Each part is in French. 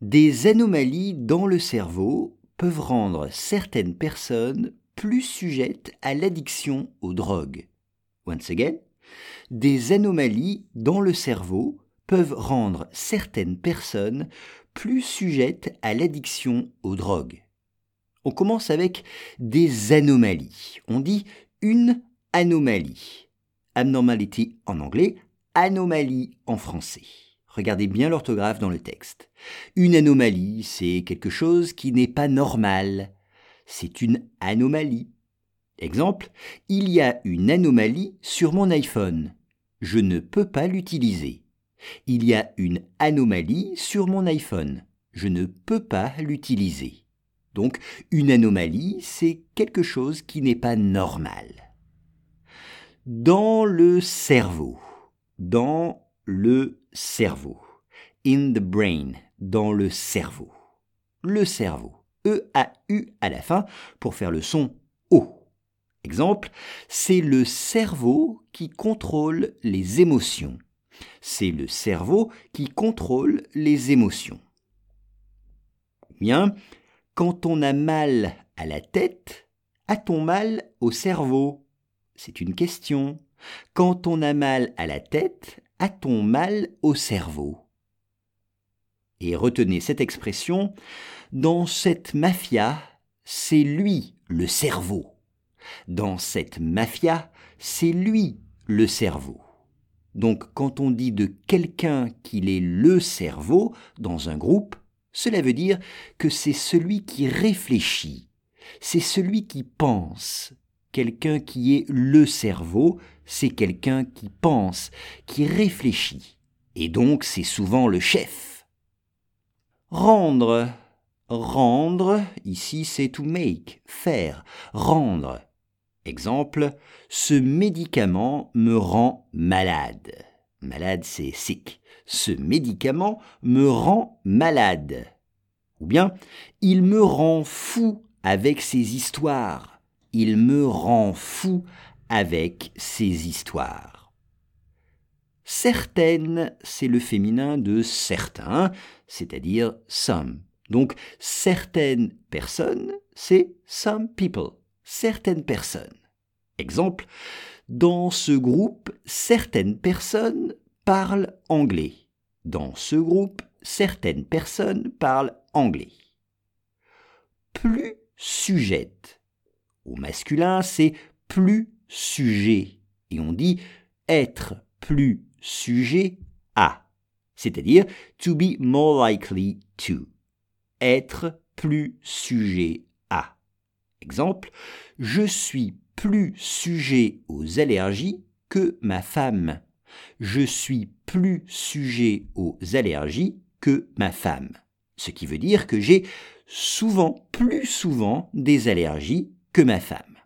Des anomalies dans le cerveau peuvent rendre certaines personnes plus sujettes à l'addiction aux drogues. Once again, des anomalies dans le cerveau peuvent rendre certaines personnes plus sujettes à l'addiction aux drogues. On commence avec des anomalies. On dit une anomalie. Abnormality en anglais, anomalie en français. Regardez bien l'orthographe dans le texte. Une anomalie, c'est quelque chose qui n'est pas normal. C'est une anomalie. Exemple, il y a une anomalie sur mon iPhone. Je ne peux pas l'utiliser. Il y a une anomalie sur mon iPhone. Je ne peux pas l'utiliser. Donc, une anomalie, c'est quelque chose qui n'est pas normal. Dans le cerveau. Dans le cerveau. In the brain. Dans le cerveau. Le cerveau. E-A-U à la fin pour faire le son O. Exemple, c'est le cerveau qui contrôle les émotions. C'est le cerveau qui contrôle les émotions. Bien, quand on a mal à la tête, a-t-on mal au cerveau? C'est une question. Quand on a mal à la tête, a-t-on mal au cerveau? Et retenez cette expression, dans cette mafia, c'est lui le cerveau. Dans cette mafia, c'est lui le cerveau. Donc quand on dit de quelqu'un qu'il est le cerveau dans un groupe, cela veut dire que c'est celui qui réfléchit, c'est celui qui pense. Quelqu'un qui est le cerveau, c'est quelqu'un qui pense, qui réfléchit. Et donc c'est souvent le chef. Rendre. Rendre, ici c'est to make, faire, rendre. Exemple, ce médicament me rend malade. Malade, c'est sick. Ce médicament me rend malade. Ou bien, il me rend fou avec ses histoires. Il me rend fou avec ses histoires. Certaines, c'est le féminin de certains, c'est-à-dire some. Donc, certaines personnes, c'est some people certaines personnes. Exemple, dans ce groupe, certaines personnes parlent anglais. Dans ce groupe, certaines personnes parlent anglais. Plus sujette. Au masculin, c'est plus sujet. Et on dit être plus sujet à. C'est-à-dire to be more likely to. Être plus sujet Exemple, je suis plus sujet aux allergies que ma femme. Je suis plus sujet aux allergies que ma femme. Ce qui veut dire que j'ai souvent, plus souvent, des allergies que ma femme.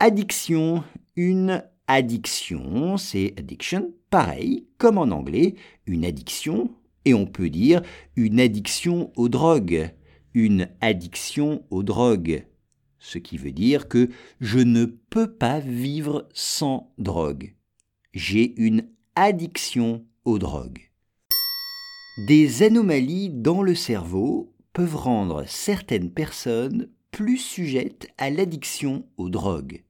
Addiction, une addiction, c'est addiction, pareil, comme en anglais, une addiction, et on peut dire une addiction aux drogues, une addiction aux drogues ce qui veut dire que je ne peux pas vivre sans drogue. J'ai une addiction aux drogues. Des anomalies dans le cerveau peuvent rendre certaines personnes plus sujettes à l'addiction aux drogues.